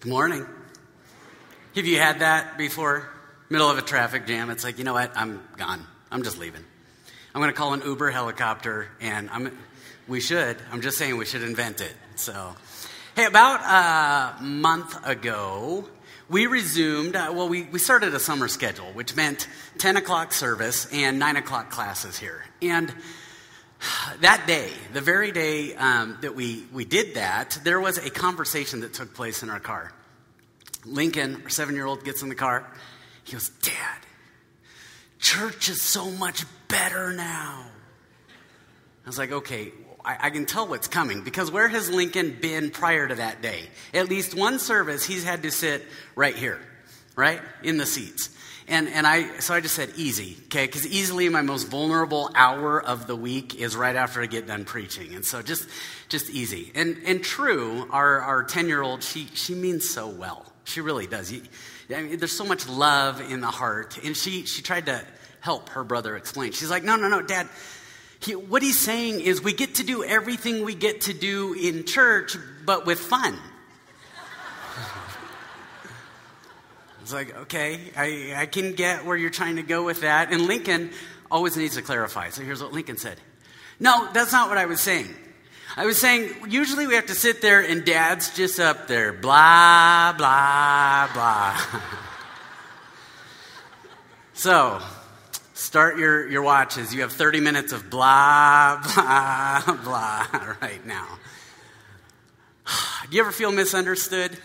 Good morning. Have you had that before? Middle of a traffic jam. It's like, you know what? I'm gone. I'm just leaving. I'm going to call an Uber helicopter, and I'm. We should. I'm just saying we should invent it. So, hey, about a month ago, we resumed. Uh, well, we we started a summer schedule, which meant 10 o'clock service and 9 o'clock classes here, and that day, the very day um, that we, we did that, there was a conversation that took place in our car. Lincoln, our seven year old, gets in the car. He goes, Dad, church is so much better now. I was like, okay, I, I, can tell what's coming because where has Lincoln been prior to that day? At least one service, he's had to sit right here, right? In the seats. And, and I, so I just said easy, okay? Because easily my most vulnerable hour of the week is right after I get done preaching. And so just, just easy. And, and true, our, our 10 year old, she, she means so well. She really does. I mean, there's so much love in the heart. And she, she tried to help her brother explain. She's like, no, no, no, dad. He, what he's saying is we get to do everything we get to do in church, but with fun. It's like, okay, I, I can get where you're trying to go with that. And Lincoln always needs to clarify. So here's what Lincoln said No, that's not what I was saying. I was saying, usually we have to sit there and dad's just up there, blah, blah, blah. so, start your, your watches. You have 30 minutes of blah, blah, blah right now. Do you ever feel misunderstood?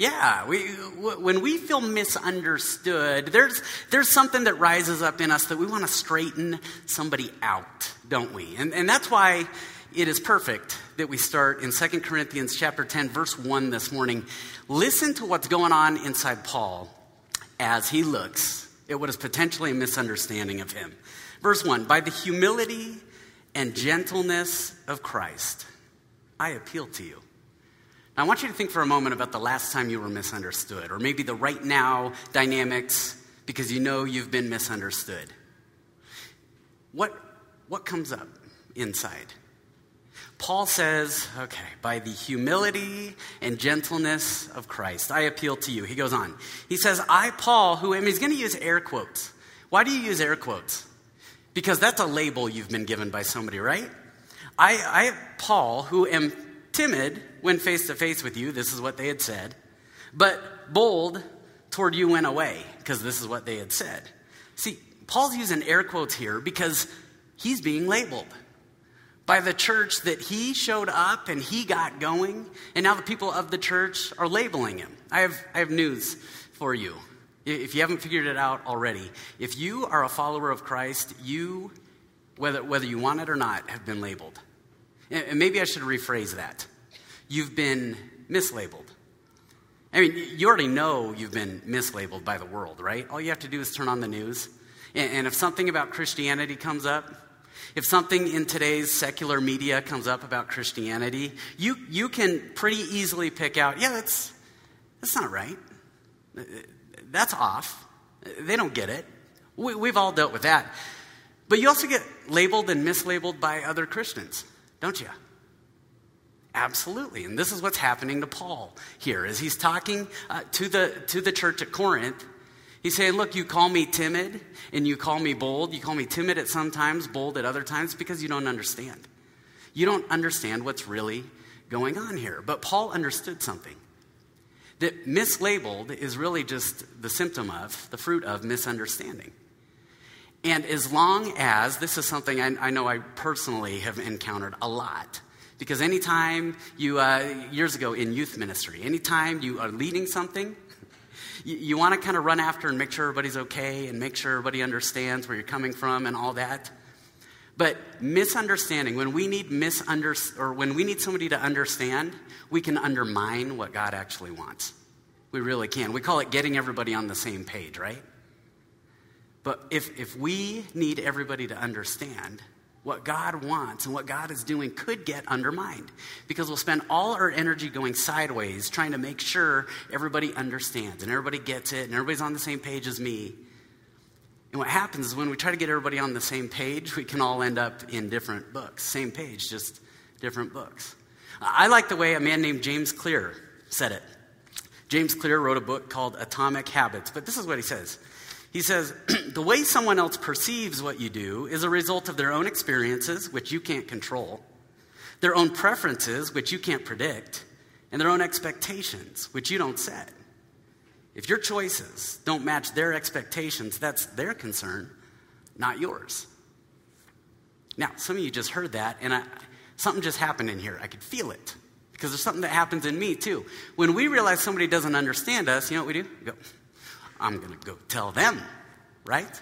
Yeah, we, when we feel misunderstood, there's, there's something that rises up in us that we want to straighten somebody out, don't we? And, and that's why it is perfect that we start in 2 Corinthians chapter 10, verse 1 this morning. Listen to what's going on inside Paul as he looks at what is potentially a misunderstanding of him. Verse 1 By the humility and gentleness of Christ, I appeal to you. I want you to think for a moment about the last time you were misunderstood, or maybe the right now dynamics because you know you've been misunderstood. What, what comes up inside? Paul says, okay, by the humility and gentleness of Christ, I appeal to you. He goes on. He says, I, Paul, who am, he's going to use air quotes. Why do you use air quotes? Because that's a label you've been given by somebody, right? I, I Paul, who am timid when face to face with you, this is what they had said, but bold toward you went away, because this is what they had said. See, Paul's using air quotes here because he's being labeled by the church that he showed up and he got going, and now the people of the church are labeling him. I have, I have news for you. If you haven't figured it out already, if you are a follower of Christ, you, whether, whether you want it or not, have been labeled. And maybe I should rephrase that. You've been mislabeled. I mean, you already know you've been mislabeled by the world, right? All you have to do is turn on the news. And if something about Christianity comes up, if something in today's secular media comes up about Christianity, you, you can pretty easily pick out, yeah, that's, that's not right. Uh, uh, that's off. They don't get it. We, we've all dealt with that. But you also get labeled and mislabeled by other Christians don't you? Absolutely. And this is what's happening to Paul here as he's talking uh, to, the, to the church at Corinth. He's saying, Look, you call me timid and you call me bold. You call me timid at some times, bold at other times, because you don't understand. You don't understand what's really going on here. But Paul understood something that mislabeled is really just the symptom of, the fruit of misunderstanding. And as long as, this is something I, I know I personally have encountered a lot, because anytime you, uh, years ago in youth ministry, anytime you are leading something, you, you want to kind of run after and make sure everybody's okay and make sure everybody understands where you're coming from and all that. But misunderstanding, when we need misunder, or when we need somebody to understand, we can undermine what God actually wants. We really can. We call it getting everybody on the same page, right? But if, if we need everybody to understand what God wants and what God is doing could get undermined because we'll spend all our energy going sideways trying to make sure everybody understands and everybody gets it and everybody's on the same page as me. And what happens is when we try to get everybody on the same page, we can all end up in different books. Same page, just different books. I like the way a man named James Clear said it. James Clear wrote a book called Atomic Habits, but this is what he says. He says, The way someone else perceives what you do is a result of their own experiences, which you can't control, their own preferences, which you can't predict, and their own expectations, which you don't set. If your choices don't match their expectations, that's their concern, not yours. Now, some of you just heard that, and I, something just happened in here. I could feel it because there's something that happens in me too. When we realize somebody doesn't understand us, you know what we do? We go, I'm going to go tell them, right?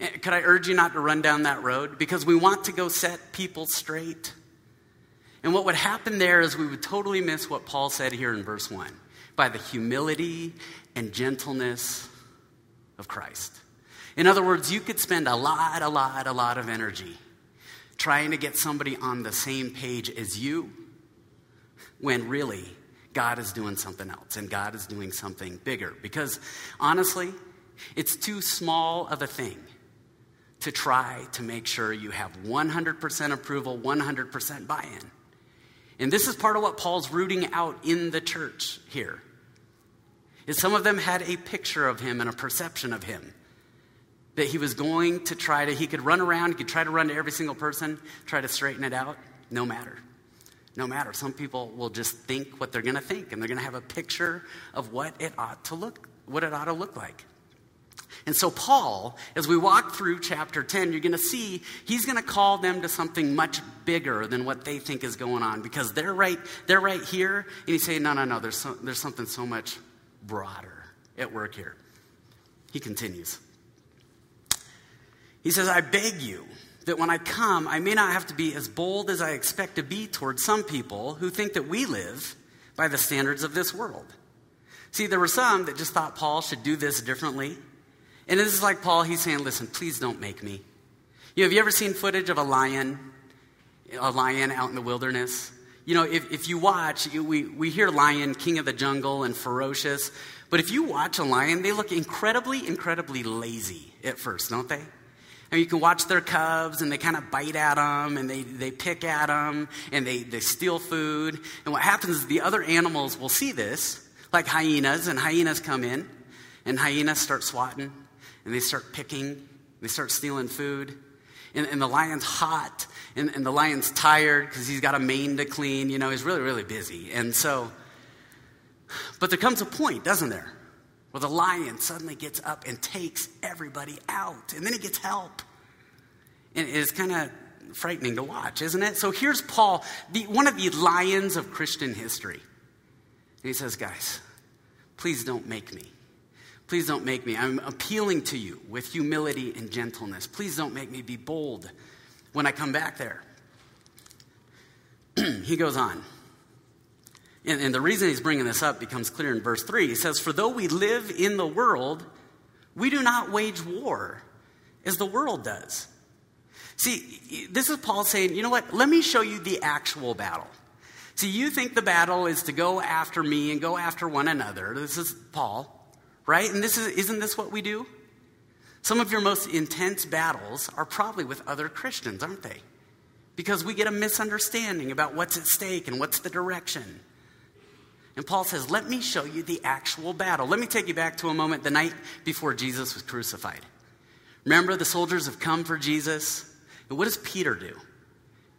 Eh, could I urge you not to run down that road? Because we want to go set people straight. And what would happen there is we would totally miss what Paul said here in verse 1 by the humility and gentleness of Christ. In other words, you could spend a lot, a lot, a lot of energy trying to get somebody on the same page as you when really God is doing something else and God is doing something bigger. Because honestly, it's too small of a thing to try to make sure you have 100% approval, 100% buy in. And this is part of what Paul's rooting out in the church here. Is some of them had a picture of him and a perception of him that he was going to try to, he could run around, he could try to run to every single person, try to straighten it out. No matter no matter. Some people will just think what they're going to think, and they're going to have a picture of what it ought to look, what it ought to look like. And so, Paul, as we walk through chapter 10, you're going to see he's going to call them to something much bigger than what they think is going on because they're right, they're right here. And he's saying, no, no, no, there's, so, there's something so much broader at work here. He continues. He says, I beg you that when I come, I may not have to be as bold as I expect to be towards some people who think that we live by the standards of this world. See, there were some that just thought Paul should do this differently. And this is like Paul, he's saying, listen, please don't make me. You know, have you ever seen footage of a lion, a lion out in the wilderness? You know, if, if you watch, we, we hear lion, king of the jungle, and ferocious. But if you watch a lion, they look incredibly, incredibly lazy at first, don't they? And you can watch their cubs and they kind of bite at them and they, they pick at them and they, they steal food. And what happens is the other animals will see this, like hyenas, and hyenas come in and hyenas start swatting and they start picking, they start stealing food. And, and the lion's hot and, and the lion's tired because he's got a mane to clean. You know, he's really, really busy. And so, but there comes a point, doesn't there? Well, the lion suddenly gets up and takes everybody out, and then he gets help. And it's kind of frightening to watch, isn't it? So here's Paul, the, one of the lions of Christian history. And he says, Guys, please don't make me. Please don't make me. I'm appealing to you with humility and gentleness. Please don't make me be bold when I come back there. he goes on. And, and the reason he's bringing this up becomes clear in verse 3. He says, For though we live in the world, we do not wage war as the world does. See, this is Paul saying, you know what? Let me show you the actual battle. See, you think the battle is to go after me and go after one another. This is Paul, right? And this is, isn't this what we do? Some of your most intense battles are probably with other Christians, aren't they? Because we get a misunderstanding about what's at stake and what's the direction. And Paul says, Let me show you the actual battle. Let me take you back to a moment the night before Jesus was crucified. Remember, the soldiers have come for Jesus. And what does Peter do?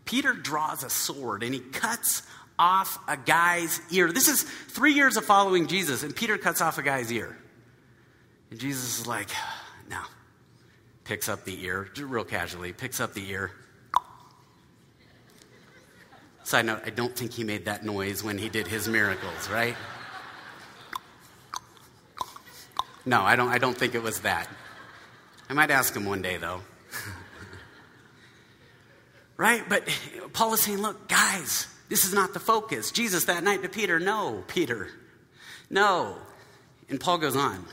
Peter draws a sword and he cuts off a guy's ear. This is three years of following Jesus, and Peter cuts off a guy's ear. And Jesus is like, No. Picks up the ear, real casually, picks up the ear, Side note, I don't think he made that noise when he did his miracles, right? No, I don't, I don't think it was that. I might ask him one day, though. right? But Paul is saying, look, guys, this is not the focus. Jesus that night to Peter, no, Peter, no. And Paul goes on.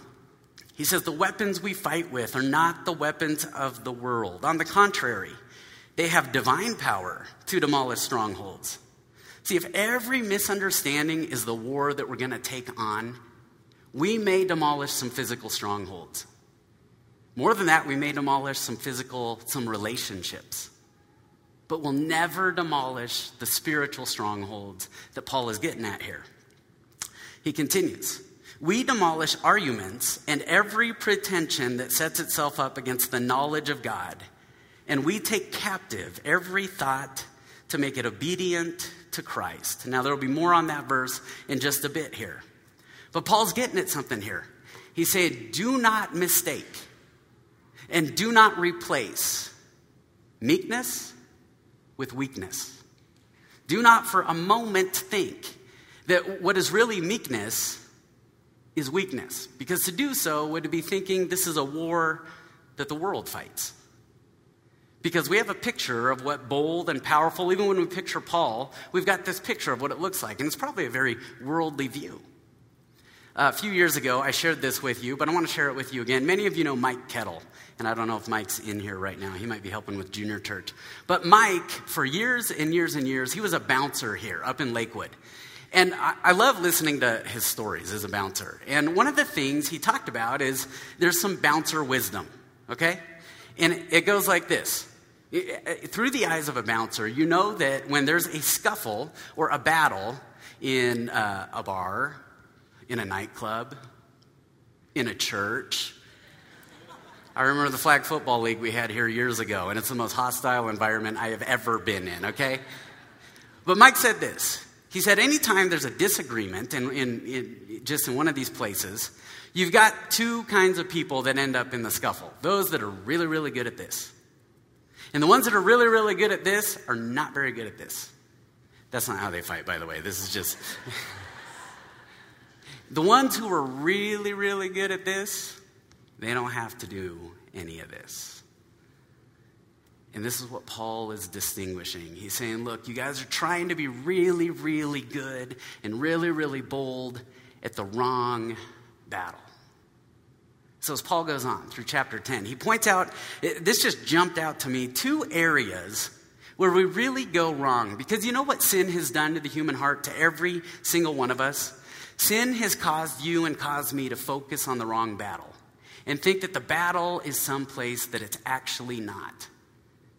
He says, the weapons we fight with are not the weapons of the world. On the contrary, they have divine power to demolish strongholds. See, if every misunderstanding is the war that we're going to take on, we may demolish some physical strongholds. More than that, we may demolish some physical, some relationships. But we'll never demolish the spiritual strongholds that Paul is getting at here. He continues We demolish arguments and every pretension that sets itself up against the knowledge of God, and we take captive every thought to make it obedient to Christ. Now, there will be more on that verse in just a bit here. But Paul's getting at something here. He said, Do not mistake and do not replace meekness with weakness. Do not for a moment think that what is really meekness is weakness, because to do so would be thinking this is a war that the world fights. Because we have a picture of what bold and powerful, even when we picture Paul, we've got this picture of what it looks like, and it's probably a very worldly view. Uh, a few years ago, I shared this with you, but I want to share it with you again. Many of you know Mike Kettle, and I don't know if Mike's in here right now. He might be helping with junior church. But Mike, for years and years and years, he was a bouncer here up in Lakewood. And I, I love listening to his stories as a bouncer. And one of the things he talked about is there's some bouncer wisdom, okay? And it goes like this through the eyes of a bouncer, you know that when there's a scuffle or a battle in uh, a bar in a nightclub, in a church. I remember the flag football league we had here years ago, and it's the most hostile environment I have ever been in, okay? But Mike said this. He said, anytime there's a disagreement in, in, in, just in one of these places, you've got two kinds of people that end up in the scuffle those that are really, really good at this. And the ones that are really, really good at this are not very good at this. That's not how they fight, by the way. This is just. The ones who are really, really good at this, they don't have to do any of this. And this is what Paul is distinguishing. He's saying, look, you guys are trying to be really, really good and really, really bold at the wrong battle. So, as Paul goes on through chapter 10, he points out this just jumped out to me two areas where we really go wrong. Because you know what sin has done to the human heart, to every single one of us? Sin has caused you and caused me to focus on the wrong battle and think that the battle is someplace that it's actually not.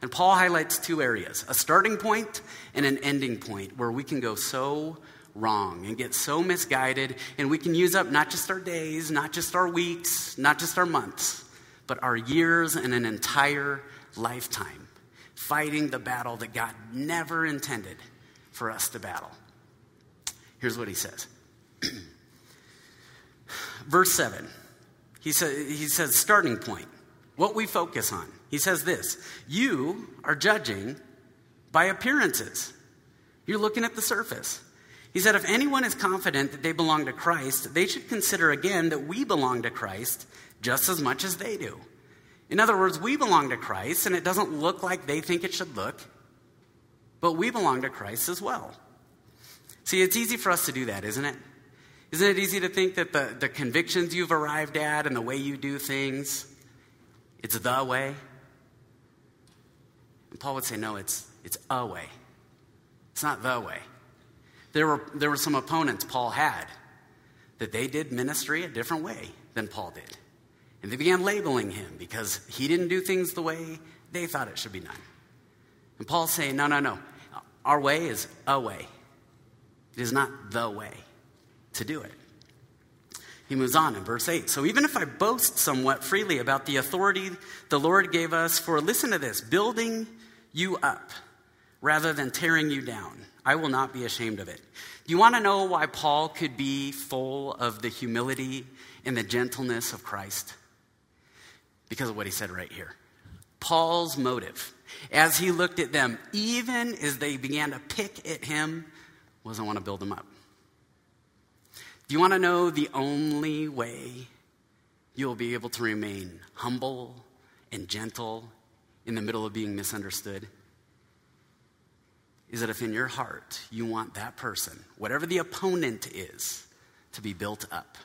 And Paul highlights two areas a starting point and an ending point where we can go so wrong and get so misguided, and we can use up not just our days, not just our weeks, not just our months, but our years and an entire lifetime fighting the battle that God never intended for us to battle. Here's what he says Verse 7, he, sa- he says, starting point, what we focus on. He says this You are judging by appearances, you're looking at the surface. He said, If anyone is confident that they belong to Christ, they should consider again that we belong to Christ just as much as they do. In other words, we belong to Christ, and it doesn't look like they think it should look, but we belong to Christ as well. See, it's easy for us to do that, isn't it? Isn't it easy to think that the, the convictions you've arrived at and the way you do things, it's the way? And Paul would say, no, it's, it's a way. It's not the way. There were, there were some opponents Paul had that they did ministry a different way than Paul did. And they began labeling him because he didn't do things the way they thought it should be done. And Paul's saying, no, no, no. Our way is a way, it is not the way to do it. He moves on in verse 8. So even if I boast somewhat freely about the authority the Lord gave us for, listen to this, building you up rather than tearing you down, I will not be ashamed of it. Do you want to know why Paul could be full of the humility and the gentleness of Christ? Because of what he said right here. Paul's motive, as he looked at them, even as they began to pick at him, was I want to build them up. Do you want to know the only way you'll be able to remain humble and gentle in the middle of being misunderstood? Is that if in your heart you want that person, whatever the opponent is, to be built up.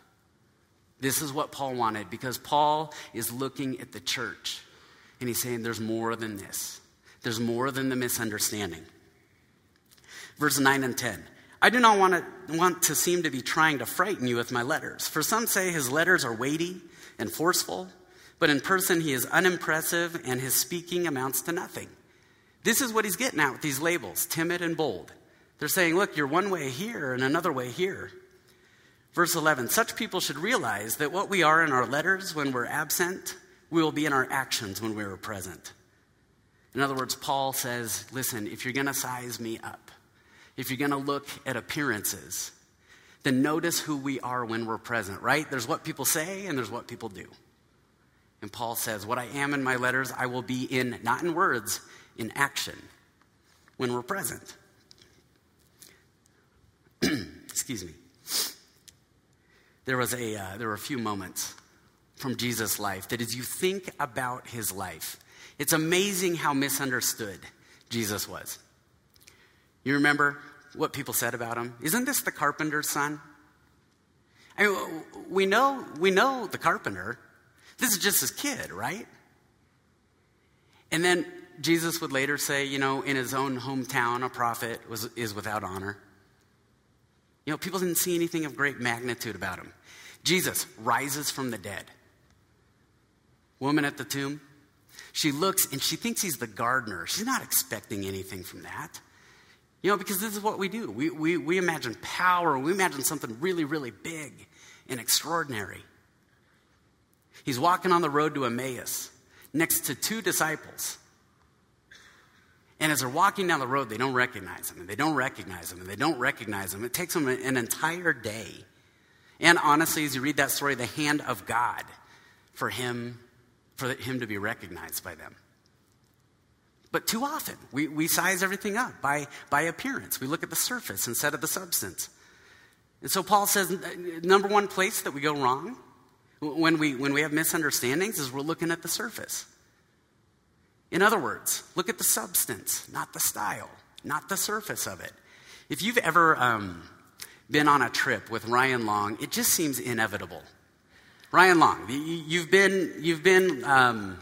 This is what Paul wanted because Paul is looking at the church and he's saying there's more than this. There's more than the misunderstanding. Verse 9 and 10. I do not want to, want to seem to be trying to frighten you with my letters. For some say his letters are weighty and forceful, but in person he is unimpressive and his speaking amounts to nothing. This is what he's getting at with these labels timid and bold. They're saying, look, you're one way here and another way here. Verse 11 Such people should realize that what we are in our letters when we're absent, we will be in our actions when we are present. In other words, Paul says, listen, if you're going to size me up, if you're going to look at appearances, then notice who we are when we're present, right? There's what people say and there's what people do. And Paul says, What I am in my letters, I will be in, not in words, in action when we're present. Excuse me. There, was a, uh, there were a few moments from Jesus' life that as you think about his life, it's amazing how misunderstood Jesus was. You remember what people said about him? Isn't this the carpenter's son? I mean, we know, we know the carpenter. This is just his kid, right? And then Jesus would later say, you know, in his own hometown, a prophet was, is without honor. You know, people didn't see anything of great magnitude about him. Jesus rises from the dead. Woman at the tomb, she looks and she thinks he's the gardener. She's not expecting anything from that. You know, because this is what we do. We, we, we imagine power, we imagine something really, really big and extraordinary. He's walking on the road to Emmaus next to two disciples. And as they're walking down the road, they don't recognize him, and they don't recognize him, and they don't recognize him. It takes them an entire day. And honestly, as you read that story, the hand of God for him, for him to be recognized by them. But too often, we, we size everything up by, by appearance. We look at the surface instead of the substance. And so Paul says number one place that we go wrong when we, when we have misunderstandings is we're looking at the surface. In other words, look at the substance, not the style, not the surface of it. If you've ever um, been on a trip with Ryan Long, it just seems inevitable. Ryan Long, you've been, you've been um,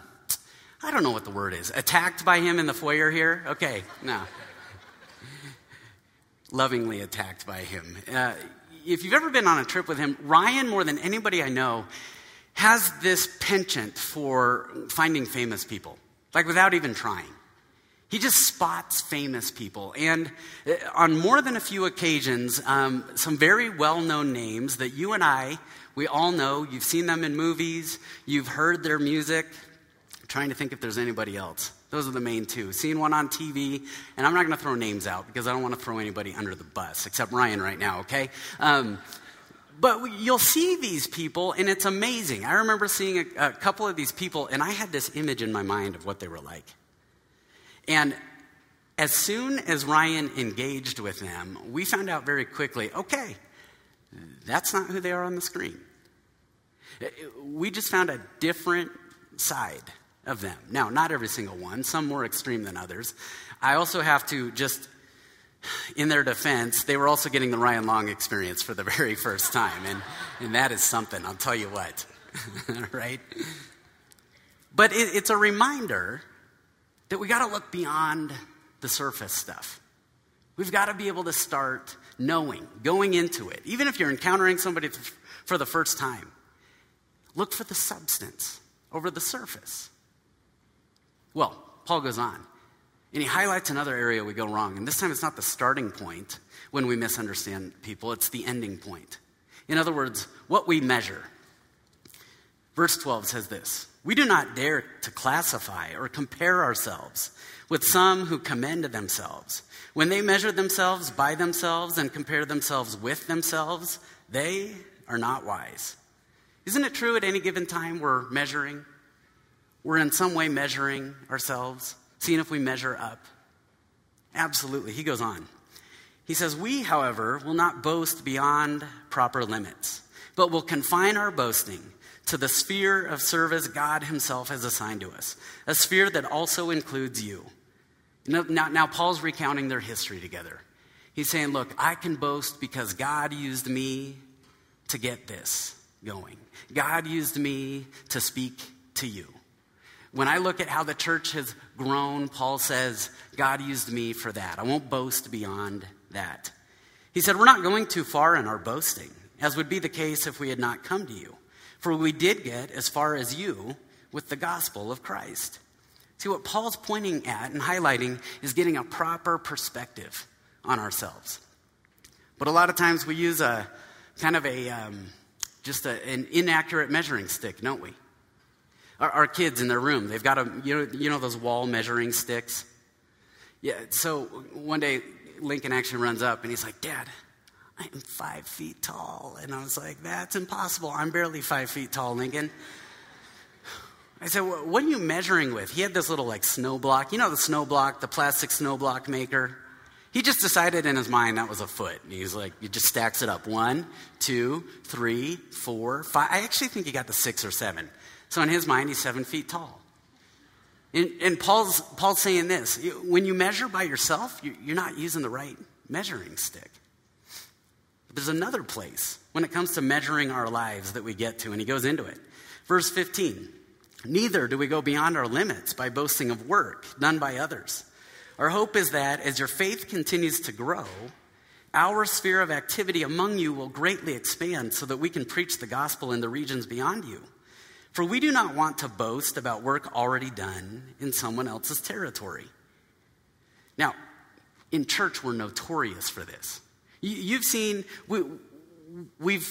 I don't know what the word is, attacked by him in the foyer here? Okay, no. Lovingly attacked by him. Uh, if you've ever been on a trip with him, Ryan, more than anybody I know, has this penchant for finding famous people, like without even trying. He just spots famous people. And uh, on more than a few occasions, um, some very well known names that you and I, we all know. You've seen them in movies, you've heard their music. I'm trying to think if there's anybody else. Those are the main two. Seeing one on TV, and I'm not going to throw names out because I don't want to throw anybody under the bus, except Ryan right now, okay? Um, but you'll see these people, and it's amazing. I remember seeing a, a couple of these people, and I had this image in my mind of what they were like. And as soon as Ryan engaged with them, we found out very quickly okay, that's not who they are on the screen. We just found a different side of them. Now, not every single one, some more extreme than others. I also have to just, in their defense, they were also getting the Ryan Long experience for the very first time. And, and that is something, I'll tell you what. right? But it, it's a reminder that we got to look beyond the surface stuff. We've got to be able to start knowing, going into it. Even if you're encountering somebody for the first time, look for the substance over the surface. Well, Paul goes on, and he highlights another area we go wrong. And this time it's not the starting point when we misunderstand people, it's the ending point. In other words, what we measure. Verse 12 says this We do not dare to classify or compare ourselves with some who commend themselves. When they measure themselves by themselves and compare themselves with themselves, they are not wise. Isn't it true at any given time we're measuring? we're in some way measuring ourselves, seeing if we measure up. Absolutely. He goes on. He says, We, however, will not boast beyond proper limits, but will confine our boasting to the sphere of service God Himself has assigned to us, a sphere that also includes you. Now, now, now, Paul's recounting their history together. He's saying, Look, I can boast because God used me to get this going. God used me to speak to you. When I look at how the church has grown, Paul says, God used me for that. I won't boast beyond that. He said, We're not going too far in our boasting, as would be the case if we had not come to you. For we did get as far as you with the gospel of Christ. See, what Paul's pointing at and highlighting is getting a proper perspective on ourselves. But a lot of times we use a kind of a, um, just a, an inaccurate measuring stick, don't we? Our, our, kids in their room, they've got a, you know, you know those wall measuring sticks? Yeah, so one day Lincoln actually runs up and he's like, Dad, I am five feet tall. And I was like, That's impossible. I'm barely five feet tall, Lincoln. I said, What are you measuring with? He had this little like snow block. You know the snow block, the plastic snow block maker? He just decided in his mind that was a foot. And He's like, he just stacks it up. One, two, three, four, five. I actually think he got the six or seven. So in his mind, he's seven feet tall. And, and Paul's, Paul's saying this when you measure by yourself, you're not using the right measuring stick. But there's another place when it comes to measuring our lives that we get to, and he goes into it. Verse 15 Neither do we go beyond our limits by boasting of work done by others. Our hope is that as your faith continues to grow, our sphere of activity among you will greatly expand so that we can preach the gospel in the regions beyond you. For we do not want to boast about work already done in someone else's territory. Now, in church, we're notorious for this. You've seen, we, we've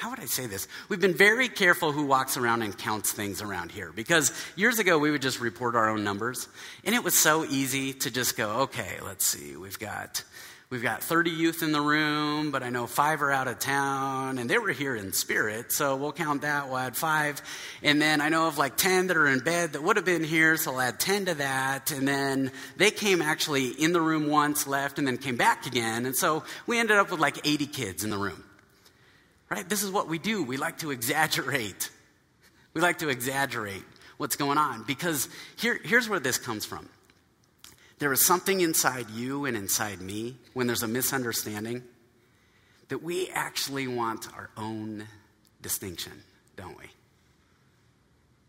how would I say this? We've been very careful who walks around and counts things around here because years ago we would just report our own numbers and it was so easy to just go, okay, let's see, we've got we've got 30 youth in the room, but I know five are out of town and they were here in spirit, so we'll count that. We'll add five. And then I know of like 10 that are in bed that would have been here, so I'll add 10 to that. And then they came actually in the room once, left, and then came back again. And so we ended up with like 80 kids in the room. Right? This is what we do. We like to exaggerate. We like to exaggerate what's going on because here, here's where this comes from. There is something inside you and inside me when there's a misunderstanding that we actually want our own distinction, don't we?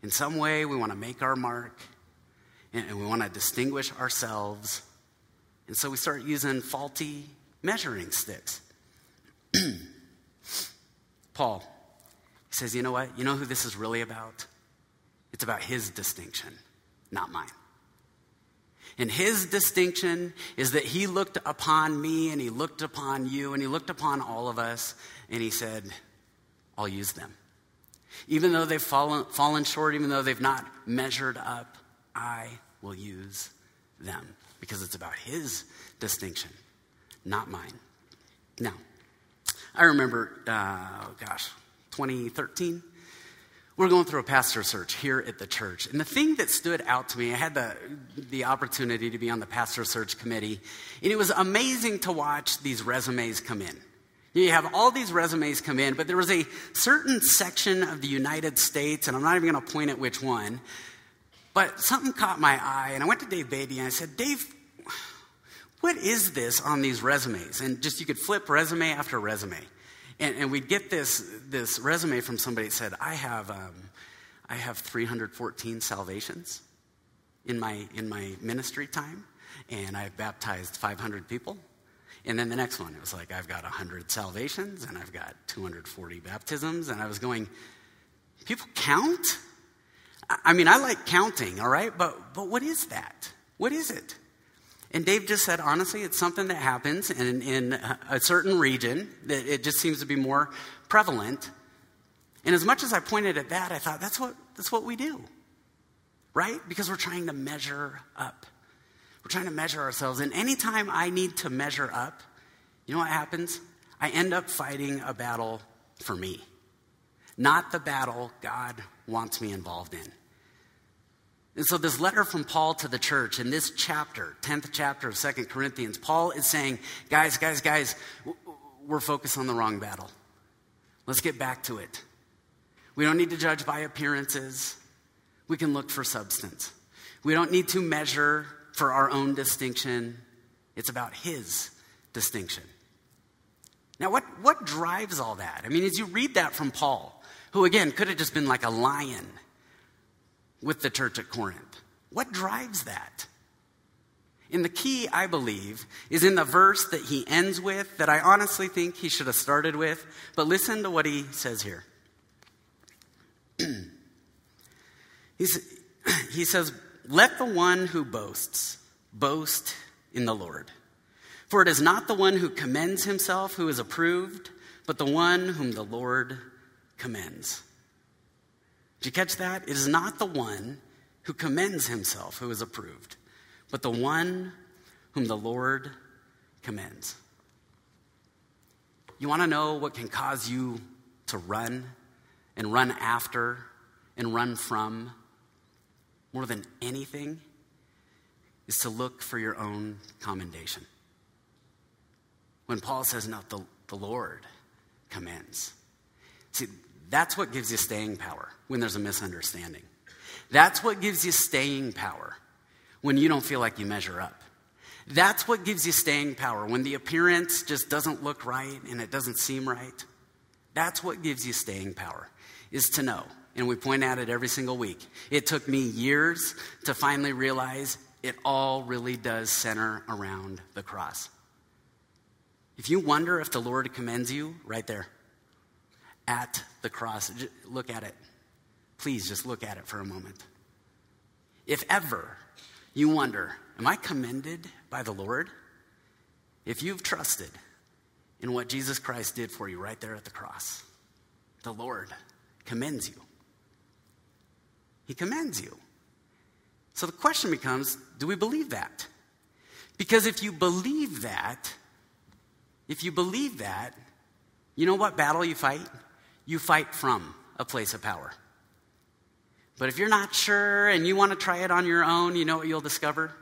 In some way, we want to make our mark and we want to distinguish ourselves. And so we start using faulty measuring sticks. Paul, he says, You know what? You know who this is really about? It's about his distinction, not mine. And his distinction is that he looked upon me and he looked upon you and he looked upon all of us and he said, I'll use them. Even though they've fallen, fallen short, even though they've not measured up, I will use them because it's about his distinction, not mine. Now, I remember, uh, gosh, 2013. We're going through a pastor search here at the church. And the thing that stood out to me, I had the, the opportunity to be on the pastor search committee, and it was amazing to watch these resumes come in. You have all these resumes come in, but there was a certain section of the United States, and I'm not even going to point at which one, but something caught my eye, and I went to Dave Beatty and I said, Dave, what is this on these resumes? And just you could flip resume after resume. And, and we'd get this, this resume from somebody that said, I have, um, I have 314 salvations in my, in my ministry time, and I've baptized 500 people. And then the next one, it was like, I've got 100 salvations, and I've got 240 baptisms. And I was going, people count? I mean, I like counting, all right? But, but what is that? What is it? And Dave just said, honestly, it's something that happens in, in a certain region, that it just seems to be more prevalent. And as much as I pointed at that, I thought, that's what, that's what we do, right? Because we're trying to measure up. We're trying to measure ourselves. And anytime I need to measure up, you know what happens? I end up fighting a battle for me, not the battle God wants me involved in. And so, this letter from Paul to the church in this chapter, 10th chapter of Second Corinthians, Paul is saying, guys, guys, guys, we're focused on the wrong battle. Let's get back to it. We don't need to judge by appearances, we can look for substance. We don't need to measure for our own distinction, it's about his distinction. Now, what, what drives all that? I mean, as you read that from Paul, who again could have just been like a lion with the church at Corinth? What drives that? And the key, I believe, is in the verse that he ends with that I honestly think he should have started with. But listen to what he says here. He says, Let the one who boasts boast in the Lord. For it is not the one who commends himself who is approved, but the one whom the Lord commends. Did you catch that? It is not the one who commends himself who is approved, but the one whom the Lord commends. You want to know what can cause you to run and run after and run from more than anything? Is to look for your own commendation. When Paul says, No, the, the Lord commends. See, that's what gives you staying power when there's a misunderstanding. That's what gives you staying power when you don't feel like you measure up. That's what gives you staying power when the appearance just doesn't look right and it doesn't seem right. That's what gives you staying power, is to know. And we point at it every single week. It took me years to finally realize it all really does center around the cross. If you wonder if the Lord commends you, right there, at the cross, look at it. Please just look at it for a moment. If ever you wonder, am I commended by the Lord? If you've trusted in what Jesus Christ did for you right there at the cross, the Lord commends you. He commends you. So the question becomes do we believe that? Because if you believe that, if you believe that, you know what battle you fight? You fight from a place of power. But if you're not sure and you want to try it on your own, you know what you'll discover?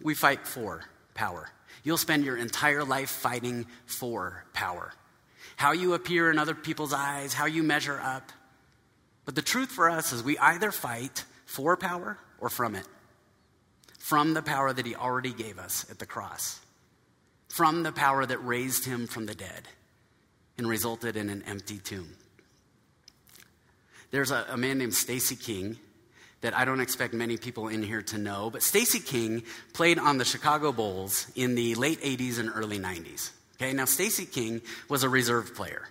We fight for power. You'll spend your entire life fighting for power. How you appear in other people's eyes, how you measure up. But the truth for us is we either fight for power or from it. From the power that he already gave us at the cross. From the power that raised him from the dead and resulted in an empty tomb. There's a, a man named Stacy King that I don't expect many people in here to know, but Stacy King played on the Chicago Bulls in the late 80s and early 90s. Okay, now Stacy King was a reserve player.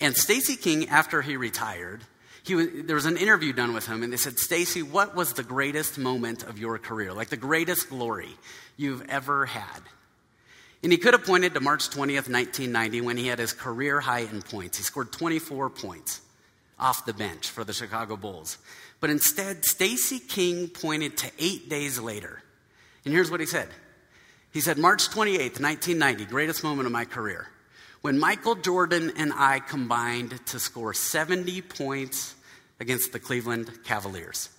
And Stacy King, after he retired, he was, there was an interview done with him, and they said, Stacy, what was the greatest moment of your career? Like the greatest glory you've ever had? And he could have pointed to March 20th, 1990, when he had his career high in points. He scored 24 points off the bench for the Chicago Bulls. But instead, Stacy King pointed to eight days later. And here's what he said He said, March 28th, 1990, greatest moment of my career, when Michael Jordan and I combined to score 70 points against the Cleveland Cavaliers.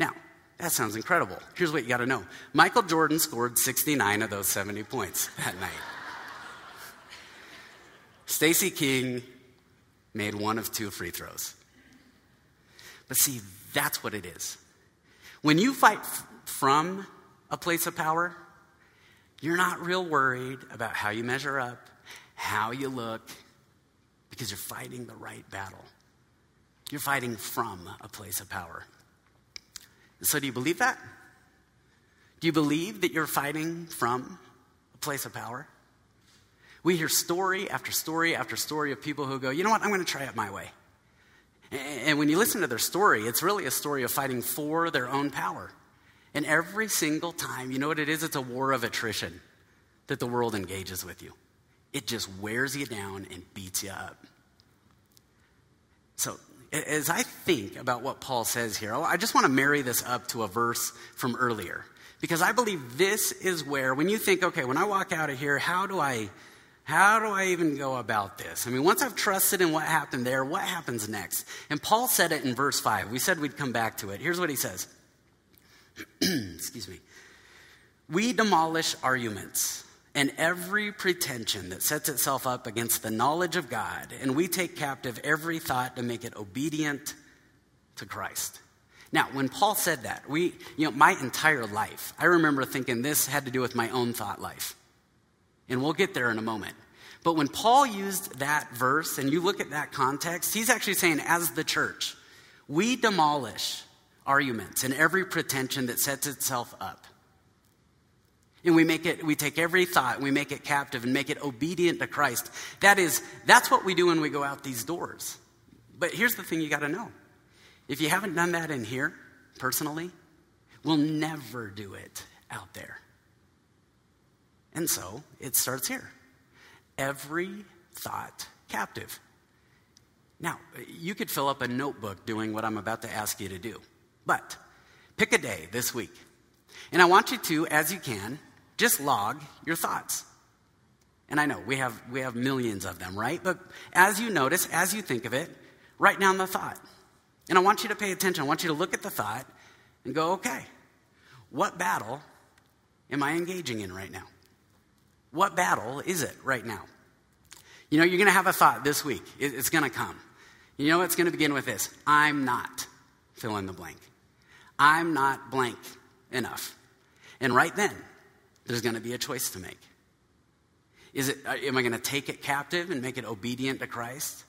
Now, that sounds incredible. Here's what you got to know Michael Jordan scored 69 of those 70 points that night. Stacy King made one of two free throws. But see, that's what it is. When you fight f- from a place of power, you're not real worried about how you measure up, how you look, because you're fighting the right battle. You're fighting from a place of power. So, do you believe that? Do you believe that you're fighting from a place of power? We hear story after story after story of people who go, you know what, I'm going to try it my way. And when you listen to their story, it's really a story of fighting for their own power. And every single time, you know what it is? It's a war of attrition that the world engages with you. It just wears you down and beats you up. So, as I think about what Paul says here, I just want to marry this up to a verse from earlier. Because I believe this is where, when you think, okay, when I walk out of here, how do I how do I even go about this? I mean, once I've trusted in what happened there, what happens next? And Paul said it in verse 5. We said we'd come back to it. Here's what he says Excuse me. We demolish arguments and every pretension that sets itself up against the knowledge of God, and we take captive every thought to make it obedient to Christ. Now, when Paul said that, we, you know, my entire life, I remember thinking this had to do with my own thought life. And we'll get there in a moment. But when Paul used that verse, and you look at that context, he's actually saying, as the church, we demolish arguments and every pretension that sets itself up. And we make it, we take every thought, we make it captive and make it obedient to Christ. That is, that's what we do when we go out these doors. But here's the thing you got to know. If you haven't done that in here, personally, we'll never do it out there. And so it starts here. Every thought captive. Now, you could fill up a notebook doing what I'm about to ask you to do, but pick a day this week. And I want you to, as you can, just log your thoughts. And I know we have, we have millions of them, right? But as you notice, as you think of it, write down the thought. And I want you to pay attention. I want you to look at the thought and go, okay, what battle am I engaging in right now? What battle is it right now? You know, you're going to have a thought this week. It's going to come. You know, it's going to begin with this I'm not fill in the blank. I'm not blank enough. And right then, there's going to be a choice to make. Is it, uh, am I going to take it captive and make it obedient to Christ?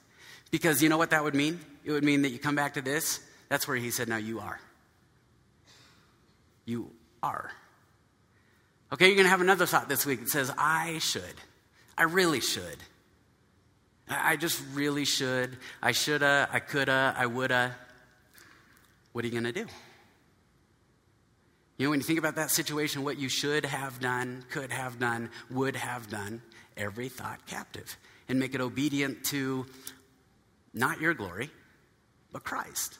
Because you know what that would mean? It would mean that you come back to this. That's where he said, Now you are. You are. Okay, you're going to have another thought this week that says, I should. I really should. I just really should. I shoulda, I coulda, I woulda. What are you going to do? You know, when you think about that situation, what you should have done, could have done, would have done, every thought captive and make it obedient to not your glory, but Christ,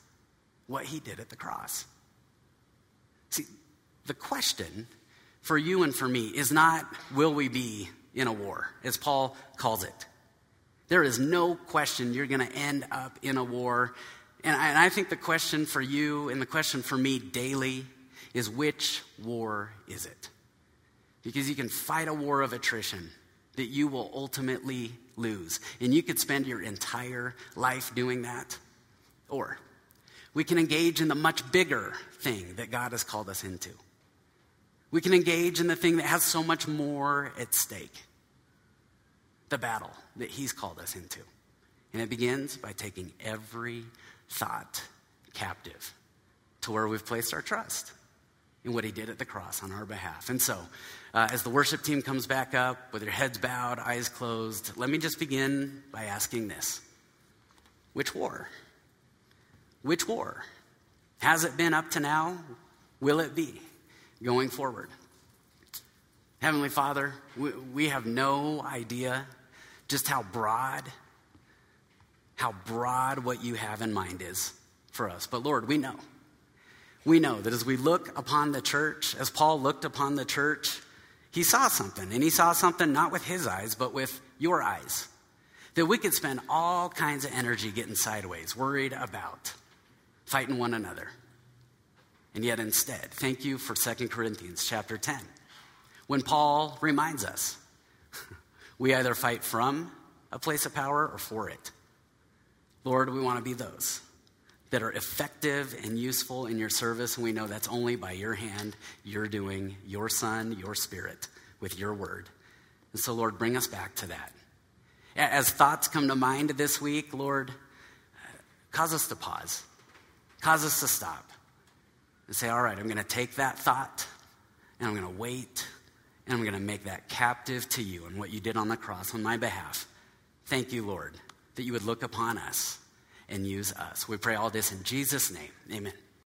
what he did at the cross. See, the question for you and for me is not, will we be in a war, as Paul calls it. There is no question you're going to end up in a war. And I, and I think the question for you and the question for me daily is which war is it? Because you can fight a war of attrition that you will ultimately lose. And you could spend your entire life doing that. Or we can engage in the much bigger thing that God has called us into. We can engage in the thing that has so much more at stake the battle that He's called us into. And it begins by taking every thought captive to where we've placed our trust in what He did at the cross on our behalf. And so, uh, as the worship team comes back up with their heads bowed, eyes closed, let me just begin by asking this Which war? Which war? Has it been up to now? Will it be? Going forward. Heavenly Father, we, we have no idea just how broad, how broad what you have in mind is for us. But Lord, we know. We know that as we look upon the church, as Paul looked upon the church, he saw something. And he saw something not with his eyes, but with your eyes. That we could spend all kinds of energy getting sideways, worried about fighting one another. And yet instead, thank you for 2 Corinthians chapter 10, when Paul reminds us we either fight from a place of power or for it. Lord, we want to be those that are effective and useful in your service, and we know that's only by your hand, your doing, your Son, your Spirit, with your word. And so, Lord, bring us back to that. As thoughts come to mind this week, Lord, cause us to pause, cause us to stop and say, all right, I'm going to take that thought and I'm going to wait and I'm going to make that captive to you and what you did on the cross on my behalf. Thank you, Lord, that you would look upon us and use us. We pray all this in Jesus' name. Amen.